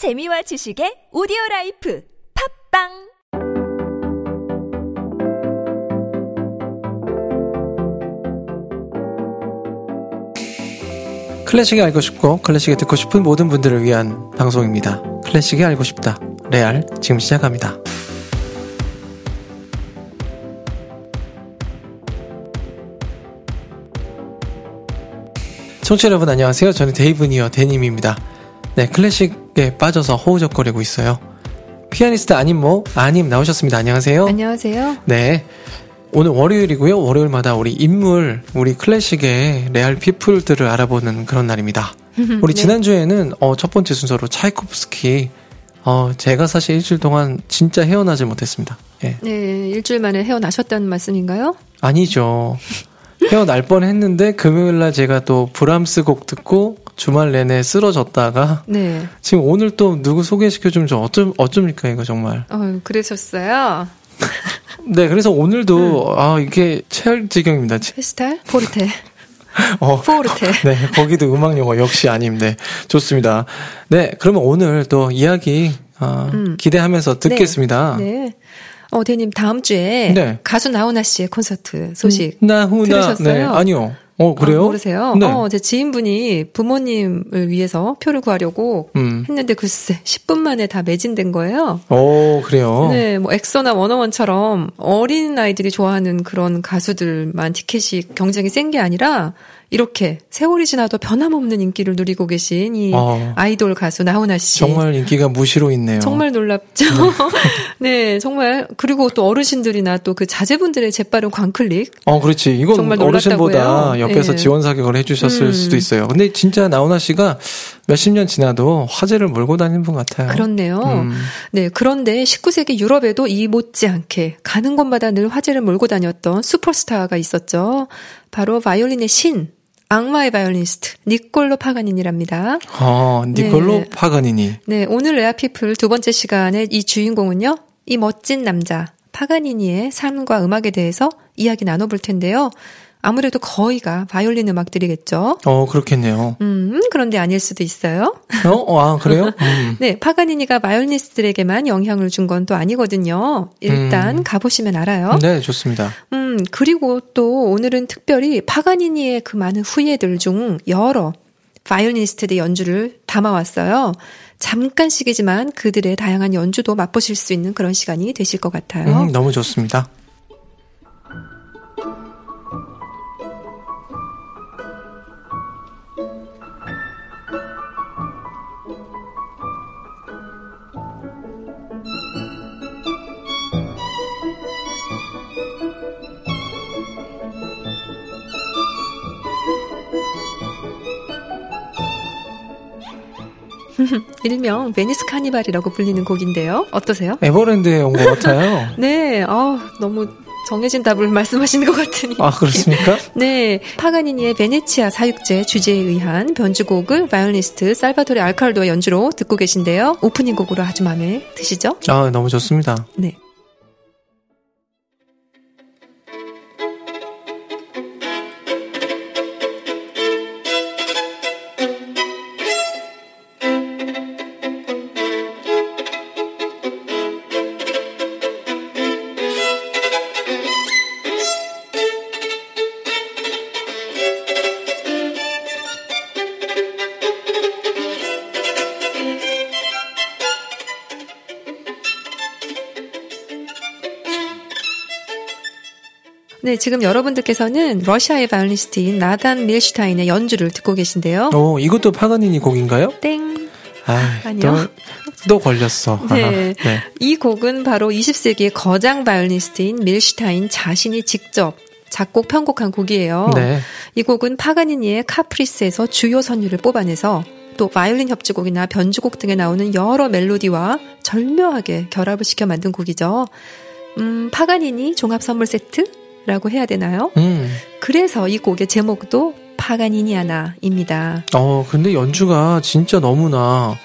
재미와 지식의 오디오 life 팟빵 클래식이 알고 싶고 클래식이 듣고 싶은 모든 분들을 위한 방송입니다. 클래식이 알고 싶다. 레알 지금 시작합니다. 청취자 여러분 안녕하세요. 저는 데이브니어 데님입니다. 네, 클래식에 빠져서 허우적거리고 있어요. 피아니스트 안인모 님 나오셨습니다. 안녕하세요. 안녕하세요. 네. 오늘 월요일이고요. 월요일마다 우리 인물, 우리 클래식의 레알 people들을 알아보는 그런 날입니다. 우리 네. 지난주에는 어, 첫 번째 순서로 차이코프스키 어, 제가 사실 일주일 동안 진짜 헤어나질 못했습니다. 예. 네, 일주일 만에 헤어나셨다는 말씀인가요? 아니죠. 헤어날 뻔 했는데 금요일 날 제가 또 브람스 곡 듣고 주말 내내 쓰러졌다가 네. 지금 오늘 또 누구 소개시켜 주면 저 어쩜, 어쩝니까 이거 정말. 어, 그러셨어요. 네, 그래서 오늘도 음. 아 이게 체할지경입니다. 페스탈? 포르테. 어, 포르테. 네, 거기도 음악 용어 역시 아님. 네, 좋습니다. 네, 그러면 오늘 또 이야기 어, 음. 기대하면서 듣겠습니다. 네. 어, 대님 다음 주에 네. 가수 나훈아 씨의 콘서트 소식 나후나 들으셨어요? 네, 아니요. 어, 그래요? 아, 모르세요? 네. 어, 제 지인분이 부모님을 위해서 표를 구하려고 음. 했는데 글쎄 10분 만에 다 매진된 거예요. 오, 그래요. 네, 뭐 엑소나 워너원처럼 어린 아이들이 좋아하는 그런 가수들만 티켓이 경쟁이 센 게 아니라 이렇게 세월이 지나도 변함없는 인기를 누리고 계신 이 어. 아이돌 가수 나훈아 씨. 정말 인기가 무시로 있네요. 정말 놀랍죠. 네, 정말 그리고 또 어르신들이나 또 그 자제분들의 재빠른 광클릭. 어, 그렇지. 이건 정말 어르신보다 놀랐다고요? 옆에서 네. 지원 사격을 해주셨을 음. 수도 있어요. 근데 진짜 나훈아 씨가 몇십 년 지나도 화제를 몰고 다니는 분 같아요. 그렇네요. 음. 네, 그런데 19세기 유럽에도 이 못지않게 가는 곳마다 늘 화제를 몰고 다녔던 슈퍼스타가 있었죠. 바로 바이올린의 신, 악마의 바이올리니스트 니콜로 파가니니랍니다. 어, 니콜로 네. 파가니니. 네, 오늘 레알 people 두 번째 시간에 이 주인공은요, 이 멋진 남자 파가니니의 삶과 음악에 대해서 이야기 나눠볼 텐데요. 아무래도 거의가 바이올린 음악들이겠죠. 어, 그렇겠네요. 음, 그런데 아닐 수도 있어요. 어, 어, 아, 그래요? 음. 네, 파가니니가 바이올리니스트들에게만 영향을 준 건 또 아니거든요. 일단 음. 가보시면 알아요. 네, 좋습니다. 음, 그리고 또 오늘은 특별히 파가니니의 그 많은 후예들 중 여러 바이올리니스트의 연주를 담아왔어요. 잠깐씩이지만 그들의 다양한 연주도 맛보실 수 있는 그런 시간이 되실 것 같아요. 음, 너무 좋습니다. 일명 베니스 카니발이라고 불리는 곡인데요. 어떠세요? 에버랜드에 온 것 같아요. 네, 아 너무 정해진 답을 말씀하시는 것 같으니. 아, 그렇습니까? 네, 파가니니의 베네치아 사육제 주제에 의한 변주곡을 바이올리스트 살바토레 알칼도의 연주로 듣고 계신데요. 오프닝 곡으로 아주 마음에 드시죠? 아, 너무 좋습니다. 네. 네, 지금 여러분들께서는 러시아의 바이올리니스트인 나단 밀슈타인의 연주를 듣고 계신데요. 오, 이것도 파가니니 곡인가요? 땡. 아, 아니요. 또, 또 걸렸어. 네. 네. 이 곡은 바로 20세기의 거장 바이올리니스트인 밀슈타인 자신이 직접 작곡 편곡한 곡이에요. 네. 이 곡은 파가니니의 카프리스에서 주요 선율을 뽑아내서 또 바이올린 협주곡이나 변주곡 등에 나오는 여러 멜로디와 절묘하게 결합을 시켜 만든 곡이죠. 음, 파가니니 종합 선물 세트 라고 해야 되나요? 음. 그래서 이 곡의 제목도 파가니니아나입니다. 어, 근데 연주가 진짜 너무나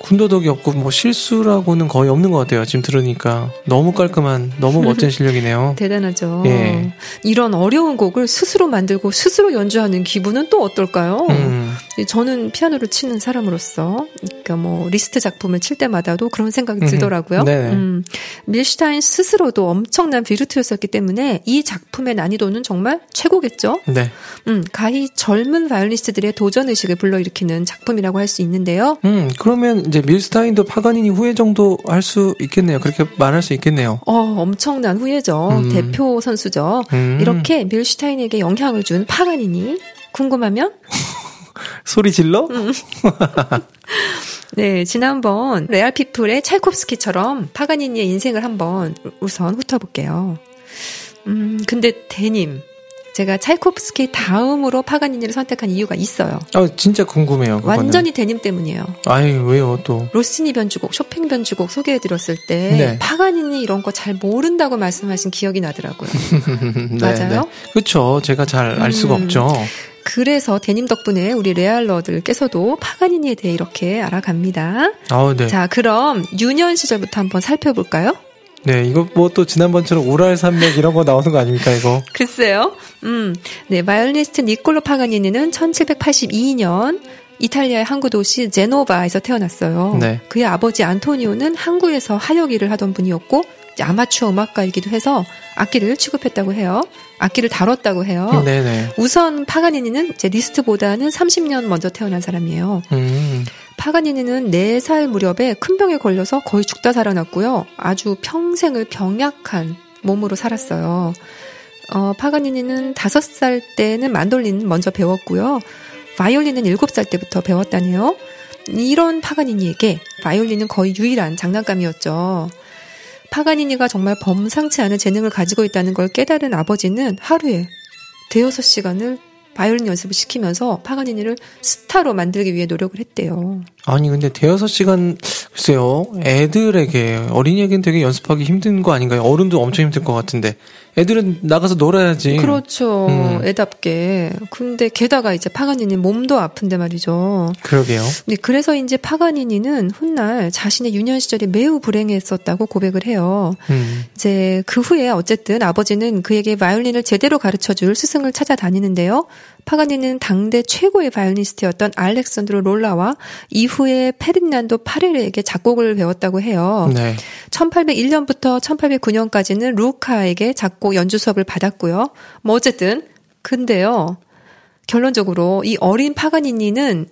군더더기 없고 뭐 실수라고는 거의 없는 것 같아요. 지금 들으니까 너무 깔끔한 너무 멋진 실력이네요. 대단하죠. 예. 이런 어려운 곡을 스스로 만들고 스스로 연주하는 기분은 또 어떨까요? 음, 저는 피아노를 치는 사람으로서 그러니까 뭐 리스트 작품을 칠 때마다도 그런 생각이 들더라고요. 네. 음, 밀슈타인 스스로도 엄청난 비루트였었기 때문에 이 작품의 난이도는 정말 최고겠죠. 네. 음, 가히 젊은 바이올리스트들의 도전 의식을 불러일으키는 작품이라고 할 수 있는데요. 음, 그러면 이제 밀스타인도 파가니니 후예 정도 할 수 있겠네요. 그렇게 말할 수 있겠네요. 어, 엄청난 후예죠. 음. 대표 선수죠. 음. 이렇게 밀슈타인에게 영향을 준 파가니니 궁금하면 소리 질러? 음. 네, 지난번 레알 피플의 찰콥스키처럼 파가니니의 인생을 한번 우선 훑어볼게요. 음, 근데 대님, 제가 찰콥스키 다음으로 파가니니를 선택한 이유가 있어요. 아, 진짜 궁금해요. 그거는. 완전히 대님 때문이에요. 아이, 왜요, 또. 로시니 변주곡, 쇼팽 변주곡 소개해드렸을 때 네. 파가니니 이런 거 잘 모른다고 말씀하신 기억이 나더라고요. 네, 맞아요? 그렇죠. 제가 잘 알 수가 음. 없죠. 그래서 대님 덕분에 우리 레알러들께서도 파가니니에 대해 이렇게 알아갑니다. 아, 네. 자, 그럼 유년 시절부터 한번 살펴볼까요? 네, 이거 뭐 또 지난번처럼 우랄 산맥 이런 거 나오는 거 아닙니까, 이거? 글쎄요. 음, 네, 바이올리니스트 니콜로 파가니니는 1782년 이탈리아의 항구 도시 제노바에서 태어났어요. 네. 그의 아버지 안토니오는 항구에서 하역 일을 하던 분이었고 아마추어 음악가이기도 해서 악기를 취급했다고 해요. 악기를 다뤘다고 해요. 네네. 우선 파가니니는 이제 리스트보다는 30년 먼저 태어난 사람이에요. 음, 파가니니는 4살 무렵에 큰 병에 걸려서 거의 죽다 살아났고요. 아주 평생을 병약한 몸으로 살았어요. 어, 파가니니는 5살 때는 만돌린 먼저 배웠고요. 바이올린은 7살 때부터 배웠다네요. 이런 파가니니에게 바이올린은 거의 유일한 장난감이었죠. 파가니니가 정말 범상치 않은 재능을 가지고 있다는 걸 깨달은 아버지는 하루에 대여섯 시간을 바이올린 연습을 시키면서 파가니니를 스타로 만들기 위해 노력을 했대요. 아니, 근데 대여섯 시간, 글쎄요, 애들에게, 어린이에겐 되게 연습하기 힘든 거 아닌가요? 어른도 엄청 힘들 것 같은데. 애들은 나가서 놀아야지. 그렇죠. 음. 애답게. 근데 게다가 이제 파가니니 몸도 아픈데 말이죠. 그러게요. 네, 그래서 이제 파가니니는 훗날 자신의 유년 시절이 매우 불행했었다고 고백을 해요. 음, 이제 그 후에 어쨌든 아버지는 그에게 바이올린을 제대로 가르쳐 줄 스승을 찾아다니는데요. 파가니는 당대 최고의 바이올리니스트였던 알렉산드로 롤라와 이후에 페르난도 파레르에게 작곡을 배웠다고 해요. 네. 1801년부터 1809년까지는 루카에게 작곡 연주 수업을 받았고요. 뭐 어쨌든 근데요. 결론적으로 이 어린 파가니니는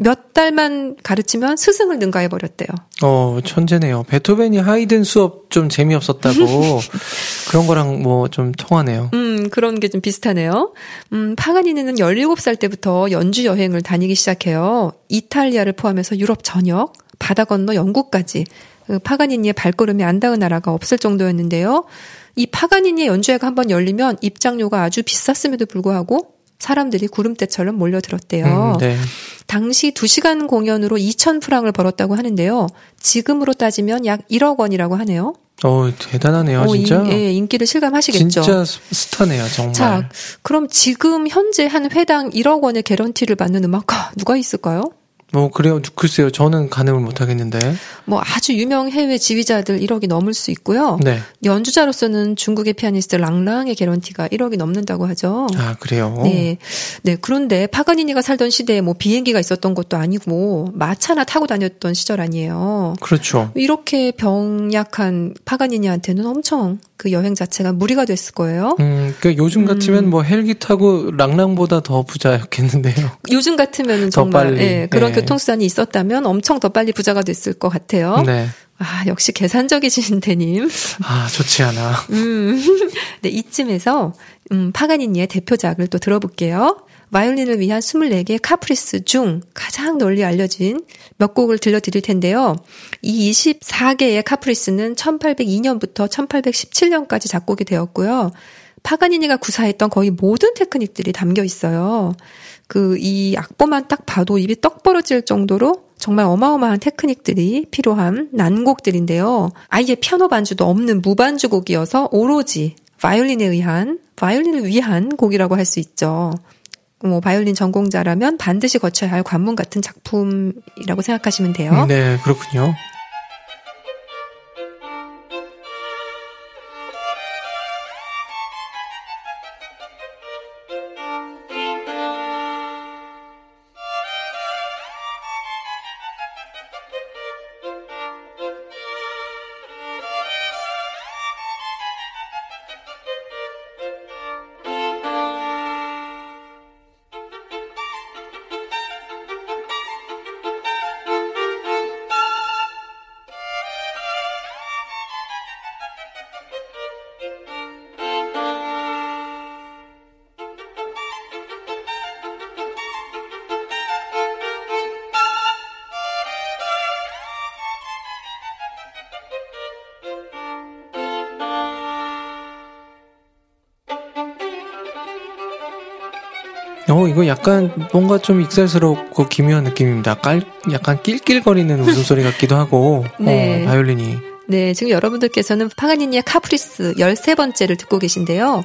몇 달만 가르치면 스승을 능가해 버렸대요. 어, 천재네요. 베토벤이 하이든 수업 좀 재미없었다고. 그런 거랑 뭐 좀 통하네요. 음, 그런 게 좀 비슷하네요. 음, 파가니니는 17살 때부터 연주 여행을 다니기 시작해요. 이탈리아를 포함해서 유럽 전역, 바다 건너 영국까지. 그 파가니니의 발걸음이 안 닿은 나라가 없을 정도였는데요. 이 파가니니의 연주회가 한번 열리면 입장료가 아주 비쌌음에도 불구하고 사람들이 구름대처럼 몰려들었대요. 음, 네. 당시 2시간 공연으로 2천 프랑을 벌었다고 하는데요. 지금으로 따지면 약 1억 원이라고 하네요. 어, 대단하네요, 어, 진짜. 인, 예, 인기를 실감하시겠죠. 진짜 스- 스타네요, 정말. 자, 그럼 지금 현재 한 회당 1억 원의 개런티를 받는 음악가 누가 있을까요? 뭐, 그래요. 글쎄요. 저는 가늠을 못 하겠는데. 뭐 아주 유명 해외 지휘자들 1억이 넘을 수 있고요. 네. 연주자로서는 중국의 피아니스트 랑랑의 개런티가 1억이 넘는다고 하죠. 아, 그래요. 네. 네. 그런데 파가니니가 살던 시대에 뭐 비행기가 있었던 것도 아니고 마차나 타고 다녔던 시절 아니에요. 그렇죠. 이렇게 병약한 파가니니한테는 엄청 그 여행 자체가 무리가 됐을 거예요. 음, 그 요즘 같으면 뭐 헬기 타고 랑랑보다 더 부자였겠는데요. 요즘 같으면은 더 정말 빨리. 예, 그런 네. 교통수단이 있었다면 엄청 더 빨리 부자가 됐을 것 같아요. 네. 아, 역시 계산적이신 대님. 아, 좋지 않아. 음. 네, 이쯤에서 음, 파가니니의 대표작을 또 들어볼게요. 바이올린을 위한 24개의 카프리스 중 가장 널리 알려진 몇 곡을 들려드릴 텐데요. 이 24개의 카프리스는 1802년부터 1817년까지 작곡이 되었고요. 파가니니가 구사했던 거의 모든 테크닉들이 담겨 있어요. 그 이 악보만 딱 봐도 입이 떡 벌어질 정도로 정말 어마어마한 테크닉들이 필요한 난곡들인데요. 아예 피아노 반주도 없는 무반주곡이어서 오로지 바이올린에 의한 바이올린을 위한 곡이라고 할 수 있죠. 뭐 바이올린 전공자라면 반드시 거쳐야 할 관문 같은 작품이라고 생각하시면 돼요. 네, 그렇군요. 어, 이거 약간 뭔가 좀 익살스럽고 기묘한 느낌입니다. 깔, 약간 낄낄거리는 웃음소리 같기도 하고, 네. 어, 바이올린이. 네, 지금 여러분들께서는 파가니니의 카프리스 13번째를 듣고 계신데요.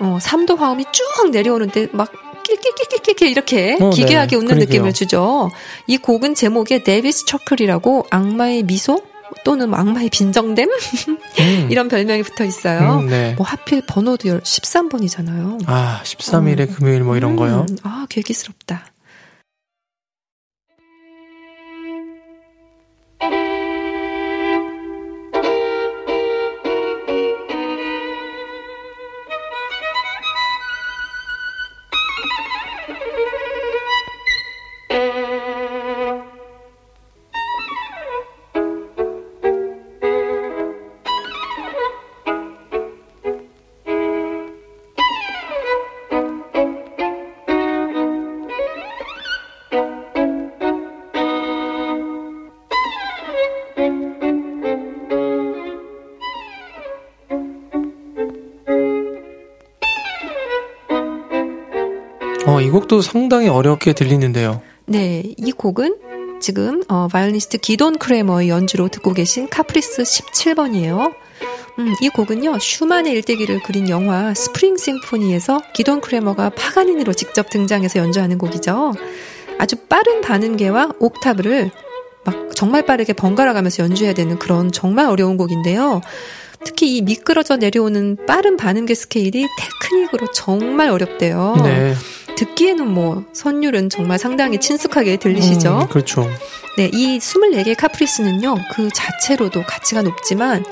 어, 3도 화음이 쭉 내려오는데 막 낄낄낄낄낄 이렇게 어, 기괴하게 네. 웃는 그러게요. 느낌을 주죠. 이 곡은 제목에 Devil's Chuckle이라고 악마의 미소 또는 악마의 빈정댐 음. 이런 별명이 붙어 있어요. 음, 네. 뭐 하필 번호도 13번이잖아요. 아, 13일의 금요일 뭐 이런 거요. 아, 괴기스럽다. 곡도 상당히 어렵게 들리는데요. 네, 이 곡은 지금 어, 바이올리니스트 기돈 크레머의 연주로 듣고 계신 카프리스 17번이에요. 음, 이 곡은요 슈만의 일대기를 그린 영화 Spring Symphony에서 기돈 크레머가 파가니니로 직접 등장해서 연주하는 곡이죠. 아주 빠른 반음계와 옥타브를 막 정말 빠르게 번갈아 가면서 연주해야 되는 그런 정말 어려운 곡인데요. 특히 이 미끄러져 내려오는 빠른 반음계 스케일이 테크닉으로 정말 어렵대요. 네. 듣기에는 뭐 선율은 정말 상당히 친숙하게 들리시죠? 음, 그렇죠. 네, 이 24개의 카프리스는요, 그 자체로도 가치가 높지만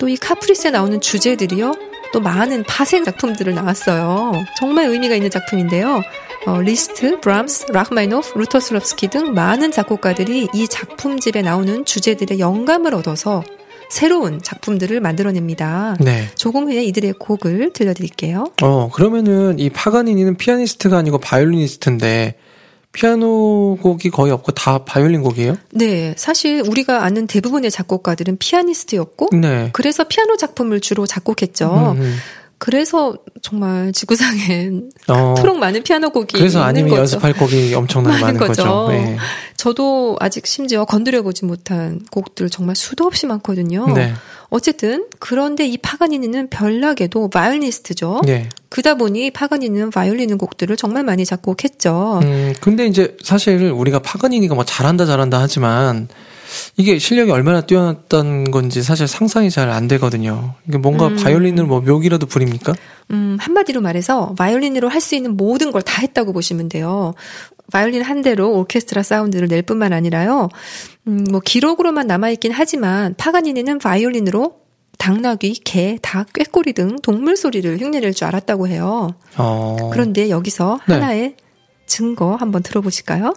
또 이 카프리스에 나오는 주제들이요, 또 많은 파생 작품들을 낳았어요. 정말 의미가 있는 작품인데요. 어, 리스트, 브람스, 라흐마니노프, 루토스와프스키 등 많은 작곡가들이 이 작품집에 나오는 주제들에 영감을 얻어서 새로운 작품들을 만들어냅니다. 네. 조금 후에 이들의 곡을 들려드릴게요. 어, 그러면은 이 파가니니는 피아니스트가 아니고 바이올리니스트인데 피아노 곡이 거의 없고 다 바이올린 곡이에요? 네, 사실 우리가 아는 대부분의 작곡가들은 피아니스트였고, 네. 그래서 피아노 작품을 주로 작곡했죠. 음, 음. 그래서 정말 지구상엔 어, 그토록 많은 피아노 곡이 그래서 아님이 거죠. 연습할 곡이 엄청나게 많은 많은 거죠. 거죠. 네. 저도 아직 심지어 건드려 보지 못한 곡들 정말 수도 없이 많거든요. 네. 어쨌든 그런데 이 파가니니는 별나게도 바이올리니스트죠. 네. 그러다 보니 파가니니는 바이올린 곡들을 정말 많이 작곡했죠. 음, 근데 이제 사실 우리가 파가니니가 뭐 잘한다 잘한다 하지만 이게 실력이 얼마나 뛰어났던 건지 사실 상상이 잘 안 되거든요. 이게 뭔가 음. 바이올린을 뭐 묘기라도 부립니까? 음, 한마디로 말해서 바이올린으로 할 수 있는 모든 걸 다 했다고 보시면 돼요. 바이올린 한 대로 오케스트라 사운드를 낼 뿐만 아니라요. 음, 뭐 기록으로만 남아있긴 하지만 파가니니는 바이올린으로 당나귀, 개, 닭, 꾀꼬리 등 동물 소리를 흉내낼 줄 알았다고 해요. 어. 그런데 여기서 네. 하나의 증거 한번 들어보실까요?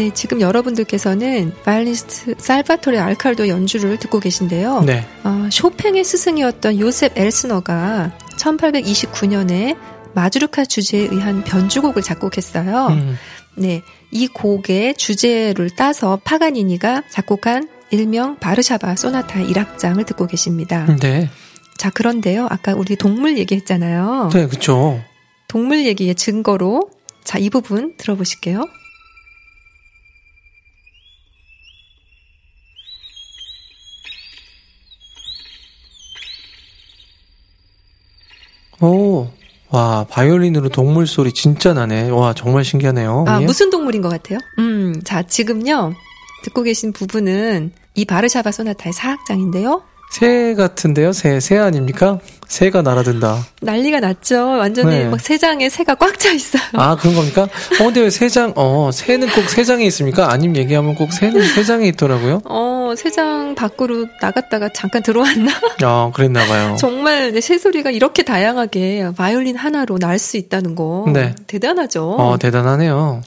네, 지금 여러분들께서는 바이올리스트 살바토레 알칼도 연주를 듣고 계신데요. 네. 어, 쇼팽의 스승이었던 요셉 엘스너가 1829년에 마주르카 주제에 의한 변주곡을 작곡했어요. 음. 네, 이 곡의 주제를 따서 파가니니가 작곡한 일명 바르샤바 소나타 1악장을 듣고 계십니다. 네. 자, 그런데요. 아까 우리 동물 얘기했잖아요. 네, 그쵸. 동물 얘기의 증거로 자, 이 부분 들어보실게요. 오. 와, 바이올린으로 동물 소리 진짜 나네. 와, 정말 신기하네요. 아, 예? 무슨 동물인 것 같아요? 음, 자, 지금요. 듣고 계신 부분은 이 바르샤바 소나타의 사악장인데요. 새 같은데요? 새, 새 아닙니까? 새가 날아든다. 난리가 났죠. 완전히 네. 막 새장에 새가 꽉 차 있어요. 아, 그런 겁니까? 어, 근데 왜 새장, 어, 새는 꼭 새장에 있습니까? 아님 얘기하면 꼭 새는 새장에 있더라고요. 어, 새장 밖으로 나갔다가 잠깐 들어왔나? 아, 그랬나 봐요. 정말 내 새소리가 이렇게 다양하게 바이올린 하나로 날 수 있다는 거. 네. 대단하죠. 어, 대단하네요.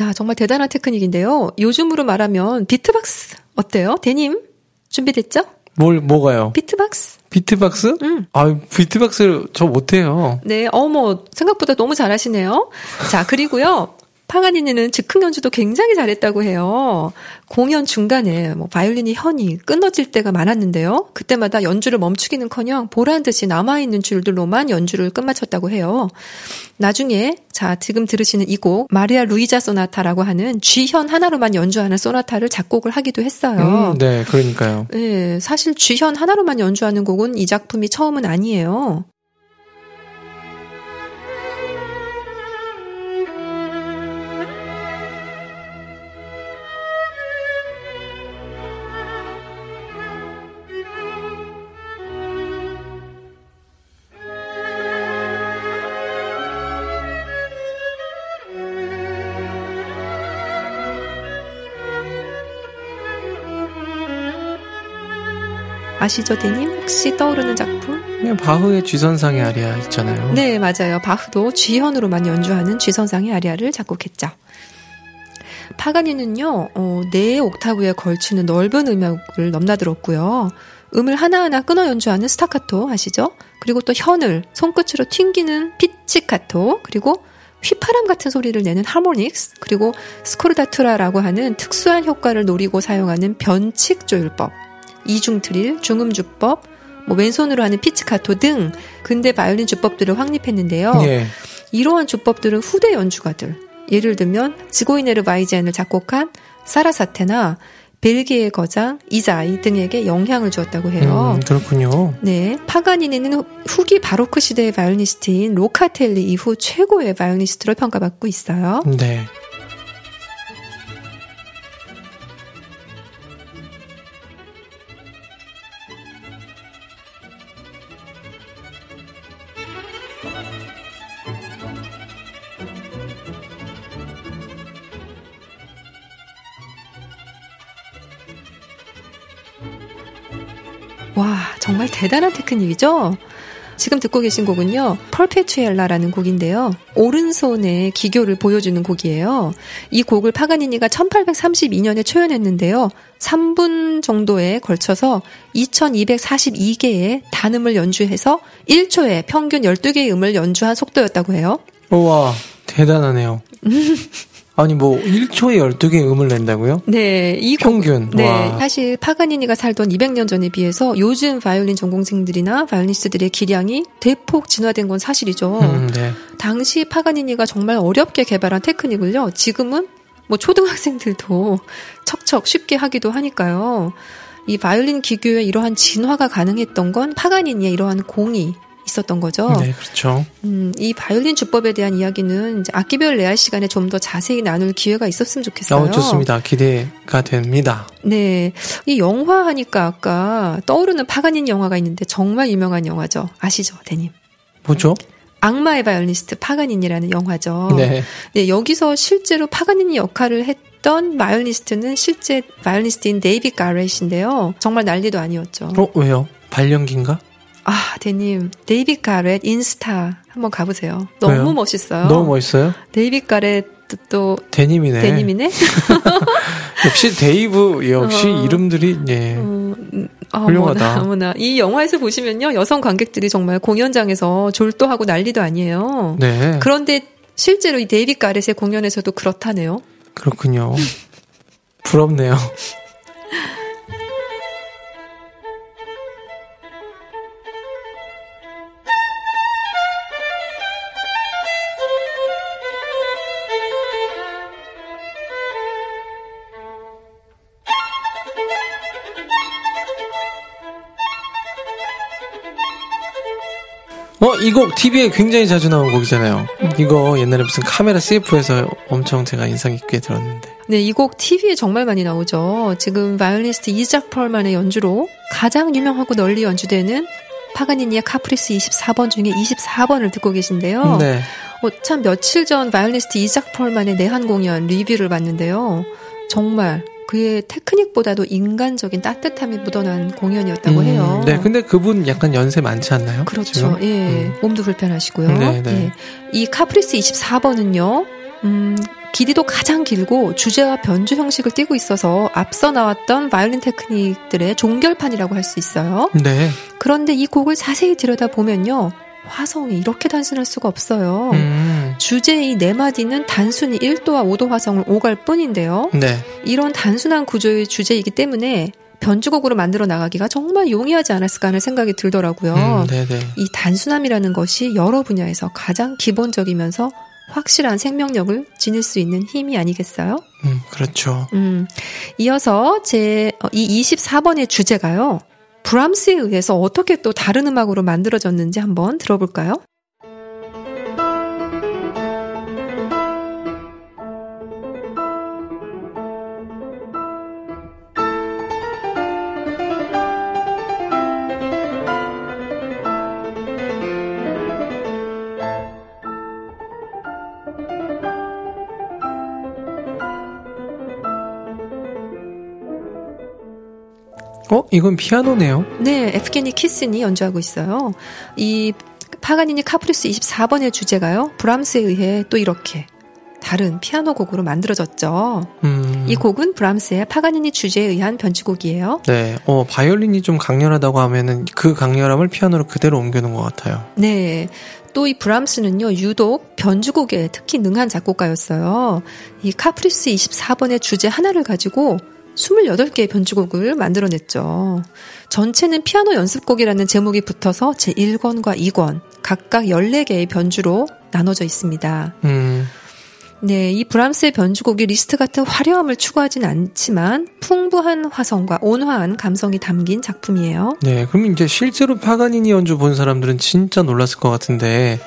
야, 정말 대단한 테크닉인데요. 요즘으로 말하면 비트박스 어때요? 대님 준비됐죠? 뭘 뭐가요? 비트박스. 비트박스? 음. 아, 비트박스 저 못해요. 네, 어머, 생각보다 너무 잘하시네요. 자, 그리고요. 파가니니는 즉흥 연주도 굉장히 잘했다고 해요. 공연 중간에 뭐 바이올린이 현이 끊어질 때가 많았는데요. 그때마다 연주를 멈추기는커녕 보란 듯이 남아있는 줄들로만 연주를 끝마쳤다고 해요. 나중에 자 지금 들으시는 이 곡 마리아 루이자 소나타라고 하는 G현 하나로만 연주하는 소나타를 작곡을 하기도 했어요. 음, 네, 그러니까요. 네, 사실 G현 하나로만 연주하는 곡은 이 작품이 처음은 아니에요. 아시죠, 데님? 혹시 떠오르는 작품? 그냥 바흐의 G선상의 아리아 있잖아요. 네, 맞아요. 바흐도 G현으로만 연주하는 G선상의 아리아를 작곡했죠. 파가니니는요, 어, 네 옥타브에 걸치는 넓은 음역을 넘나들었고요. 음을 하나하나 끊어 연주하는 스타카토 아시죠? 그리고 또 현을 손끝으로 튕기는 피치카토, 그리고 휘파람 같은 소리를 내는 하모닉스, 그리고 스코르다투라라고 하는 특수한 효과를 노리고 사용하는 변칙 조율법, 이중 트릴, 중음 주법, 뭐 왼손으로 하는 피치카토 등 근대 바이올린 주법들을 확립했는데요. 예. 이러한 주법들은 후대 연주가들, 예를 들면 치고이너바이젠을 작곡한 사라사테나 벨기에의 거장 이자이 등에게 영향을 주었다고 해요. 음, 그렇군요. 네, 파가니니는 후기 바로크 시대의 바이올리니스트인 로카텔리 이후 최고의 바이올리니스트로 평가받고 있어요. 네. 정말 대단한 테크닉이죠? 지금 듣고 계신 곡은요, 펄페투엘라라는 곡인데요. 오른손의 기교를 보여주는 곡이에요. 이 곡을 파가니니가 1832년에 초연했는데요. 3분 정도에 걸쳐서 2242개의 단음을 연주해서 1초에 평균 12개의 음을 연주한 속도였다고 해요. 우와, 대단하네요. 아니, 뭐, 1초에 12개의 음을 낸다고요? 네, 이 곡, 평균. 네, 와. 사실 파가니니가 살던 200년 전에 비해서 요즘 바이올린 전공생들이나 바이올리니스트들의 기량이 대폭 진화된 건 사실이죠. 음, 네. 당시 파가니니가 정말 어렵게 개발한 테크닉을요. 지금은 뭐 초등학생들도 척척 쉽게 하기도 하니까요. 이 바이올린 기교에 이러한 진화가 가능했던 건 파가니니의 이러한 공이 있었던 거죠. 네, 그렇죠. 음, 이 바이올린 주법에 대한 이야기는 이제 악기별 레알 시간에 좀 더 자세히 나눌 기회가 있었으면 좋겠어요. 어, 좋습니다. 기대가 됩니다. 네. 이 영화 하니까 아까 떠오르는 파가니니 영화가 있는데 정말 유명한 영화죠. 아시죠, 데님? 뭐죠? 악마의 바이올리니스트 파가니니라는 영화죠. 네. 네, 여기서 실제로 파가니니 역할을 했던 바이올리니스트는 실제 바이올리니스트인 데이빗 가렛인데요. 정말 난리도 아니었죠. 어, 왜요? 발연기인가? 아, 데님, 데이빗 가렛 인스타 한번 가보세요. 너무 왜요? 멋있어요. 너무 멋있어요? 데이빗 가렛 또 데님이네. 데님이네. 역시 데이브, 역시 어. 이름들이, 예. 어, 음, 아, 훌륭하다. 어머나, 어머나. 이 영화에서 보시면요, 여성 관객들이 정말 공연장에서 졸도하고 난리도 아니에요. 네. 그런데 실제로 이 데이빗 가렛의 공연에서도 그렇다네요. 그렇군요. 부럽네요. 어, 이 곡 TV에 굉장히 자주 나온 곡이잖아요. 이거 옛날에 무슨 카메라 CF에서 엄청 제가 인상 깊게 들었는데. 네, 이 곡 TV에 정말 많이 나오죠. 지금 바이올리니스트 이작 펄만의 연주로 가장 유명하고 널리 연주되는 파가니니의 카프리스 24번 중에 24번을 듣고 계신데요. 네. 어, 참 며칠 전 바이올리니스트 이작 펄만의 내한 공연 리뷰를 봤는데요. 정말 그의 테크닉보다도 인간적인 따뜻함이 묻어난 공연이었다고 음, 해요. 네, 근데 그분 약간 연세 많지 않나요? 그렇죠. 지금? 예. 음. 몸도 불편하시고요. 네, 네. 예. 이 카프리스 24번은요. 음, 길이도 가장 길고 주제와 변주 형식을 띠고 있어서 앞서 나왔던 바이올린 테크닉들의 종결판이라고 할 수 있어요. 네. 그런데 이 곡을 자세히 들여다보면요. 화성이 이렇게 단순할 수가 없어요. 음. 주제의 이네 마디는 단순히 1도와 5도 화성을 오갈 뿐인데요. 네. 이런 단순한 구조의 주제이기 때문에 변주곡으로 만들어 나가기가 정말 용이하지 않았을까 하는 생각이 들더라고요. 음, 네네. 이 단순함이라는 것이 여러 분야에서 가장 기본적이면서 확실한 생명력을 지닐 수 있는 힘이 아니겠어요? 음, 그렇죠. 음. 이어서 제, 어, 이 24번의 주제가요. 브람스에 의해서 어떻게 또 다른 음악으로 만들어졌는지 한번 들어볼까요? 어, 이건 피아노네요. 네, 예프게니 키슨이 연주하고 있어요. 이 파가니니 카프리스 24번의 주제가요. 브람스에 의해 또 이렇게 다른 피아노 곡으로 만들어졌죠. 음. 이 곡은 브람스의 파가니니 주제에 의한 변주곡이에요. 네. 어, 바이올린이 좀 강렬하다고 하면은 그 강렬함을 피아노로 그대로 옮겨놓은 것 같아요. 네. 또 이 브람스는요, 유독 변주곡에 특히 능한 작곡가였어요. 이 카프리스 24번의 주제 하나를 가지고 28개의 변주곡을 만들어냈죠. 전체는 피아노 연습곡이라는 제목이 붙어서 제1권과 2권, 각각 14개의 변주로 나눠져 있습니다. 음. 네, 이 브람스의 변주곡이 리스트 같은 화려함을 추구하진 않지만 풍부한 화성과 온화한 감성이 담긴 작품이에요. 네. 그럼 이제 실제로 파가니니 연주 본 사람들은 진짜 놀랐을 것 같은데,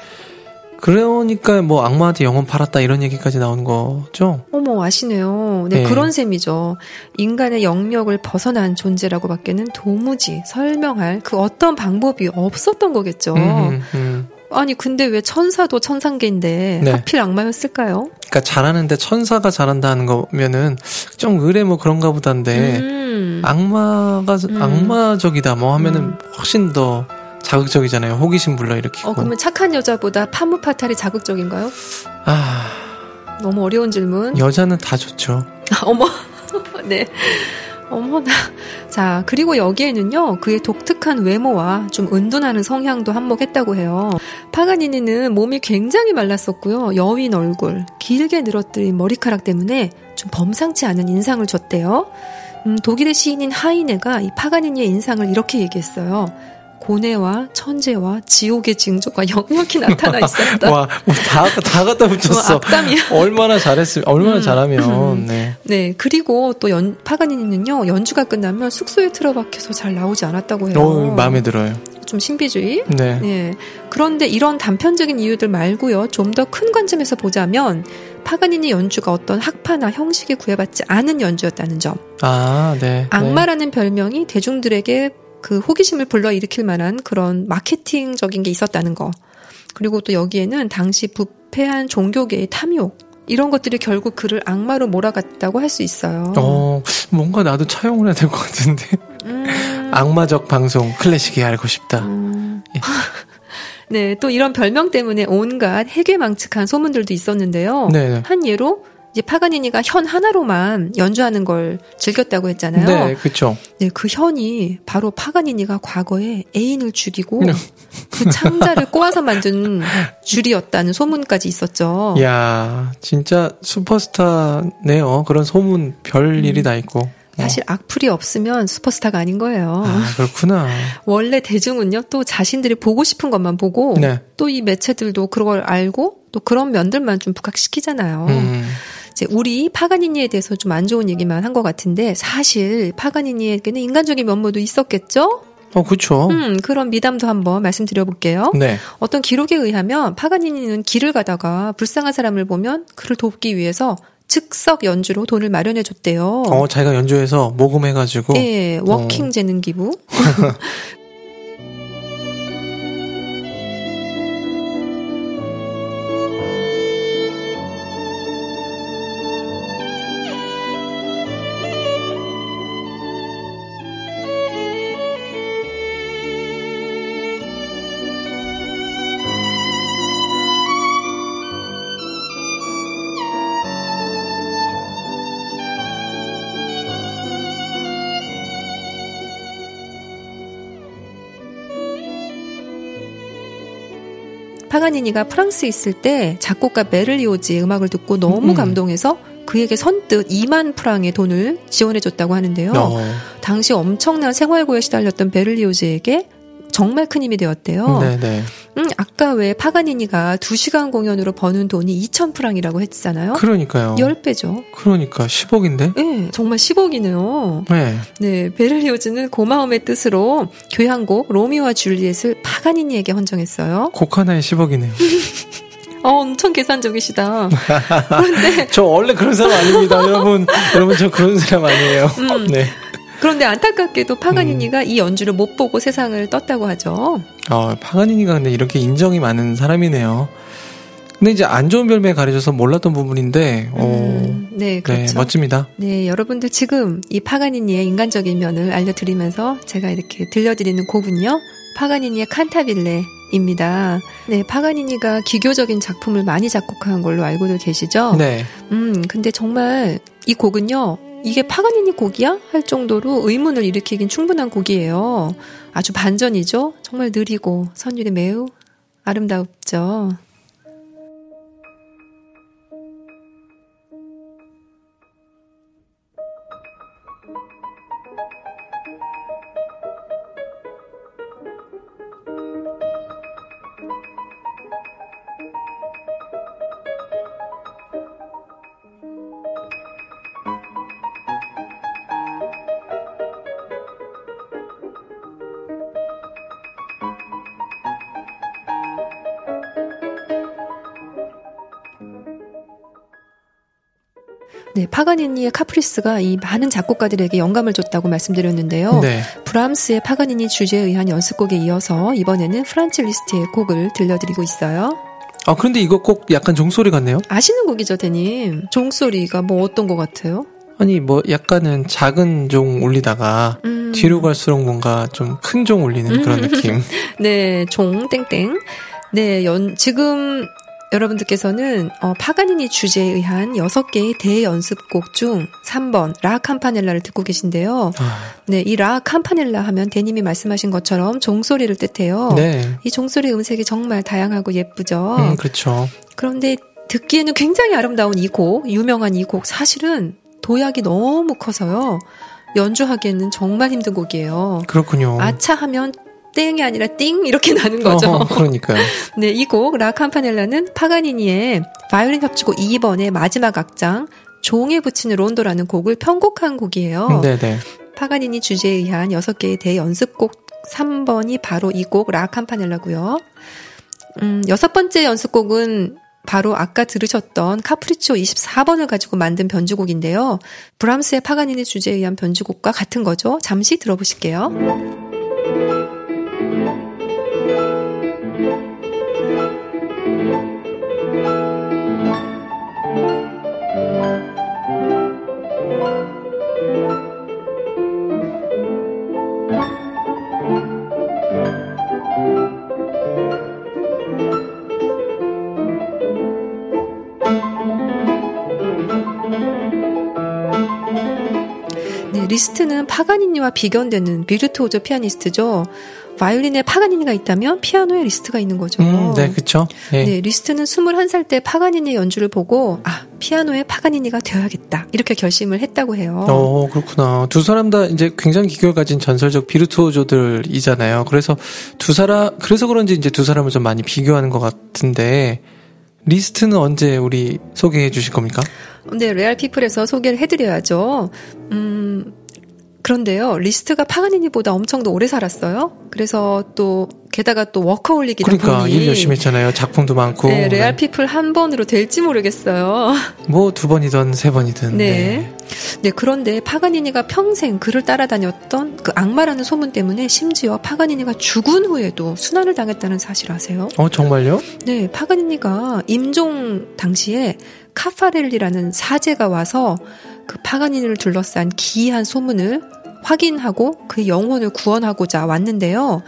그러니까 뭐 악마한테 영혼 팔았다 이런 얘기까지 나오는 거죠? 어머, 아시네요. 네, 네. 그런 셈이죠. 인간의 영역을 벗어난 존재라고 밖에는 도무지 설명할 그 어떤 방법이 없었던 거겠죠. 음, 음. 아니, 근데 왜 천사도 천상계인데 네. 하필 악마였을까요? 그러니까 잘하는데 천사가 잘한다는 거면은 좀 의뢰 뭐 그런가 보다인데 음. 악마가 음. 악마적이다 뭐 하면은 음. 훨씬 더 자극적이잖아요. 호기심 불러일으키고. 어, 그러면 착한 여자보다 파무파탈이 자극적인가요? 아 너무 어려운 질문. 여자는 다 좋죠. 아, 어머. 네. 어머나. 자, 그리고 여기에는요, 그의 독특한 외모와 좀 은둔하는 성향도 한몫했다고 해요. 파가니니는 몸이 굉장히 말랐었고요. 여윈 얼굴, 길게 늘어뜨린 머리카락 때문에 좀 범상치 않은 인상을 줬대요. 음, 독일의 시인인 하이네가 이 파가니니의 인상을 이렇게 얘기했어요. 고뇌와 천재와 지옥의 징조가 역력히 나타나 있었다. 와, 뭐다 다 갖다 어, 붙였어. 악담이야. 얼마나 잘했으면 얼마나 음. 잘하면 네. 네, 그리고 또 연, 파가니니는요, 연주가 끝나면 숙소에 틀어박혀서 잘 나오지 않았다고 해요. 어, 마음에 들어요. 좀 신비주의? 네. 네. 그런데 이런 단편적인 이유들 말고요, 좀 더 큰 관점에서 보자면, 파가니니 연주가 어떤 학파나 형식에 구애받지 않은 연주였다는 점. 아, 네. 악마라는 별명이 대중들에게 그 호기심을 불러일으킬 만한 그런 마케팅적인 게 있었다는 거. 그리고 또 여기에는 당시 부패한 종교계의 탐욕. 이런 것들이 결국 그를 악마로 몰아갔다고 할 수 있어요. 네. 어, 뭔가 나도 차용을 해야 될 것 같은데. 음, 악마적 방송 클래식이 알고 싶다. 음. 예. 네, 또 이런 별명 때문에 온갖 해괴망측한 소문들도 있었는데요. 네. 한 예로 이제 파가니니가 현 하나로만 연주하는 걸 즐겼다고 했잖아요. 네, 그렇죠. 네, 그 현이 바로 파가니니가 과거에 애인을 죽이고 네. 그 창자를 꼬아서 만든 줄이었다는 소문까지 있었죠. 야, 진짜 슈퍼스타네요. 그런 소문 별 일이 다 있고. 어. 사실 악플이 없으면 슈퍼스타가 아닌 거예요. 아, 그렇구나. 원래 대중은요, 또 자신들이 보고 싶은 것만 보고, 네. 또이 매체들도 그걸 알고, 또 그런 면들만 좀 부각시키잖아요. 음. 이제 우리 파가니니에 대해서 좀 안 좋은 얘기만 한 것 같은데, 사실 파가니니에게는 인간적인 면모도 있었겠죠? 어, 그쵸. 음, 그런 미담도 한번 말씀드려 볼게요. 네. 어떤 기록에 의하면 파가니니는 길을 가다가 불쌍한 사람을 보면 그를 돕기 위해서 즉석 연주로 돈을 마련해 줬대요. 어, 자기가 연주해서 모금해가지고. 예, 워킹 어. 재능 기부. 파가니니가 프랑스에 있을 때 작곡가 베를리오즈의 음악을 듣고 너무 음. 감동해서 그에게 선뜻 2만 프랑의 돈을 지원해줬다고 하는데요. 어. 당시 엄청난 생활고에 시달렸던 베를리오즈에게 정말 큰 힘이 되었대요. 네네. 음, 아까 왜 파가니니가 2시간 공연으로 버는 돈이 2천 프랑이라고 했잖아요. 그러니까요. 10배죠. 그러니까 10억인데? 예, 정말 10억이네요. 네. 네, 베를리오즈는 고마움의 뜻으로 교향곡 로미오와 줄리엣을 파가니니에게 헌정했어요. 곡 하나에 10억이네요. 어, 엄청 계산적이시다. 그런데 저 원래 그런 사람 아닙니다, 여러분. 여러분, 저 그런 사람 아니에요. 음. 네. 그런데 안타깝게도 파가니니가 이 연주를 못 보고 세상을 떴다고 하죠. 어, 파가니니가 근데 이렇게 인정이 많은 사람이네요. 근데 이제 안 좋은 별명에 가려져서 몰랐던 부분인데, 어, 음, 네, 네, 그렇죠. 멋집니다. 네, 여러분들 지금 이 파가니니의 인간적인 면을 알려드리면서 제가 이렇게 들려드리는 곡은요. 파가니니의 칸타빌레입니다. 네, 파가니니가 기교적인 작품을 많이 작곡한 걸로 알고도 계시죠? 네. 음, 근데 정말 이 곡은요. 이게 파가니니 곡이야? 할 정도로 의문을 일으키긴 충분한 곡이에요. 아주 반전이죠? 정말 느리고 선율이 매우 아름답죠. 네, 파가니니의 카프리스가 이 많은 작곡가들에게 영감을 줬다고 말씀드렸는데요. 네. 브람스의 파가니니 주제에 의한 연습곡에 이어서 이번에는 프란츠 리스트의 곡을 들려드리고 있어요. 아, 그런데 이거 꼭 약간 종소리 같네요? 아시는 곡이죠, 데님? 종소리가 뭐 어떤 것 같아요? 아니, 뭐, 약간은 작은 종 울리다가, 음. 뒤로 갈수록 뭔가 좀 큰 종 울리는 그런 느낌. 네, 종 땡땡. 네, 연, 지금 여러분들께서는 어, 파가니니 주제에 의한 6개의 대연습곡 중 3번 라 campanel라를 듣고 계신데요. 아, 네, 이라 campanella 하면 대님이 말씀하신 것처럼 종소리를 뜻해요. 네. 이 종소리 음색이 정말 다양하고 예쁘죠. 음, 그렇죠. 그런데 듣기에는 굉장히 아름다운 이 곡, 유명한 이 곡 사실은 도약이 너무 커서요. 연주하기에는 정말 힘든 곡이에요. 그렇군요. 아차 하면 땡이 아니라 띵 이렇게 나는 거죠. 어허, 그러니까요. 네, 이 곡라 campanell라는 파가니니의 바이올린 협주곡 2번의 마지막 악장 종에 붙이는 론도라는 곡을 편곡한 곡이에요. 네네. 파가니니 주제에 의한 6개의 대연습곡 3번이 바로 이 곡라 campanell라고요. 음, 여섯 번째 연습곡은 바로 아까 들으셨던 카프리치오 24번을 가지고 만든 변주곡인데요. 브람스의 파가니니 주제에 의한 변주곡과 같은 거죠. 잠시 들어보실게요. 리스트는 파가니니와 비견되는 비르투오조 피아니스트죠. 바이올린의 파가니니가 있다면 피아노의 리스트가 있는 거죠. 음, 네, 그쵸. 예. 네, 리스트는 21살 때 파가니니 연주를 보고 아, 피아노의 파가니니가 되어야겠다. 이렇게 결심을 했다고 해요. 어, 그렇구나. 두 사람 다 이제 굉장히 기교를 가진 전설적 비르투오조들이잖아요. 그래서 두 사람, 그래서 그런지 이제 두 사람을 좀 많이 비교하는 것 같은데, 리스트는 언제 우리 소개해 주실 겁니까? 네, 레알 피플에서 소개를 해드려야죠. 음, 그런데요, 리스트가 파가니니보다 엄청 더 오래 살았어요. 그래서 또, 게다가 또 워커홀릭이다 그러니까 보니. 일 열심히 했잖아요. 작품도 많고. 네, 레알 피플 한 번으로 될지 모르겠어요. 뭐 두 번이든 세 번이든. 네. 네, 그런데 파가니니가 평생 그를 따라다녔던 그 악마라는 소문 때문에 심지어 파가니니가 죽은 후에도 수난을 당했다는 사실 아세요? 어, 정말요? 네, 파가니니가 임종 당시에 카파렐리라는 사제가 와서 그 파가니니를 둘러싼 기이한 소문을 확인하고 그 영혼을 구원하고자 왔는데요.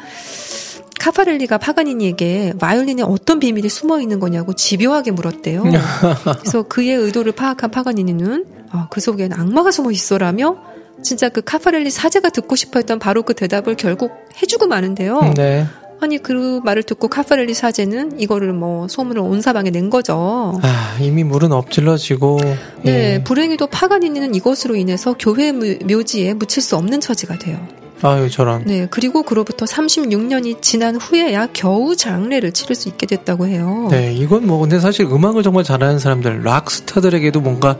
카파렐리가 파가니니에게 바이올린에 어떤 비밀이 숨어 있는 거냐고 집요하게 물었대요. 그래서 그의 의도를 파악한 파가니니는 아, 그 속엔 악마가 숨어 있어라며 진짜 그 카파렐리 사제가 듣고 싶어 했던 바로 그 대답을 결국 해주고 마는데요. 네. 아니 그 말을 듣고 카파렐리 사제는 이거를 뭐 소문을 온 사방에 낸 거죠. 아 이미 물은 엎질러지고. 네, 예. 불행히도 파가니니는 이것으로 인해서 교회 묘지에 묻힐 수 없는 처지가 돼요. 아유 저런. 네, 그리고 그로부터 36년이 지난 후에야 겨우 장례를 치를 수 있게 됐다고 해요. 네, 이건 뭐 근데 사실 음악을 정말 잘하는 사람들, 락스타들에게도 뭔가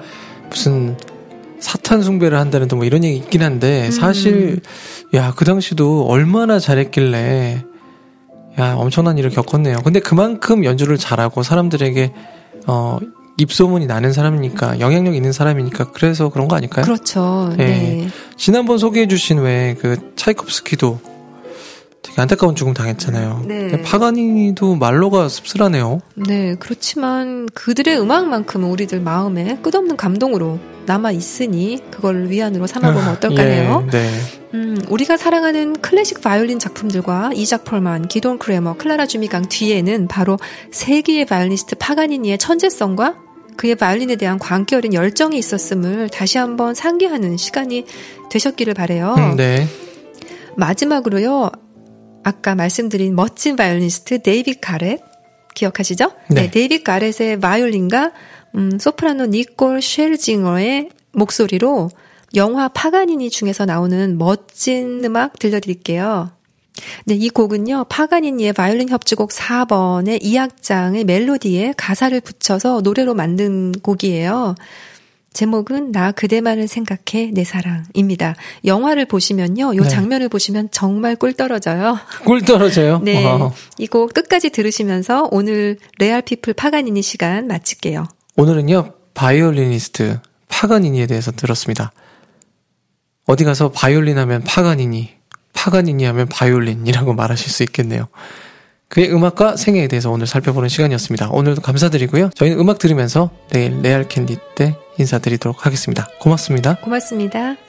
무슨 사탄 숭배를 한다는 뭐 이런 얘기 있긴 한데 음. 사실 야그 당시도 얼마나 잘했길래 야 엄청난 일을 겪었네요. 근데 그만큼 연주를 잘하고 사람들에게 어 입소문이 나는 사람이니까 영향력 있는 사람이니까 그래서 그런 거 아닐까요? 그렇죠. 네. 네. 지난번 소개해 주신 왜 그 차이콥스키도 되게 안타까운 죽음 당했잖아요. 네. 파가니니도 말로가 씁쓸하네요. 네, 그렇지만 그들의 음악만큼은 우리들 마음에 끝없는 감동으로 남아 있으니 그걸 위안으로 삼아보면 아, 어떨까요? 예, 네. 음, 우리가 사랑하는 클래식 바이올린 작품들과 이작 펄만, 기돈 크레머, 클라라 주미강 뒤에는 바로 세기의 바이올리니스트 파가니니의 천재성과 그의 바이올린에 대한 광기 어린 열정이 있었음을 다시 한번 상기하는 시간이 되셨기를 바래요. 음, 네. 마지막으로요. 아까 말씀드린 멋진 바이올리니스트 데이빗 가렛 기억하시죠? 네. 네 데이빗 가렛의 바이올린과 음, 소프라노 니콜 셰르징어의 목소리로 영화 파가니니 중에서 나오는 멋진 음악 들려드릴게요. 네, 이 곡은요, 파가니니의 바이올린 협주곡 4번의 2악장의 멜로디에 가사를 붙여서 노래로 만든 곡이에요. 제목은 나 그대만을 생각해 내 사랑입니다. 영화를 보시면요, 요 네. 장면을 보시면 정말 꿀 떨어져요. 꿀 떨어져요? 네. 이 곡 끝까지 들으시면서 오늘 레알 피플 파가니니 시간 마칠게요. 오늘은요, 바이올리니스트 파가니니에 대해서 들었습니다. 어디 가서 바이올린 하면 파가니니, 파가니니 하면 바이올린이라고 말하실 수 있겠네요. 그의 음악과 생애에 대해서 오늘 살펴보는 시간이었습니다. 오늘도 감사드리고요. 저희는 음악 들으면서 내일 레알 캔디 때 인사드리도록 하겠습니다. 고맙습니다. 고맙습니다.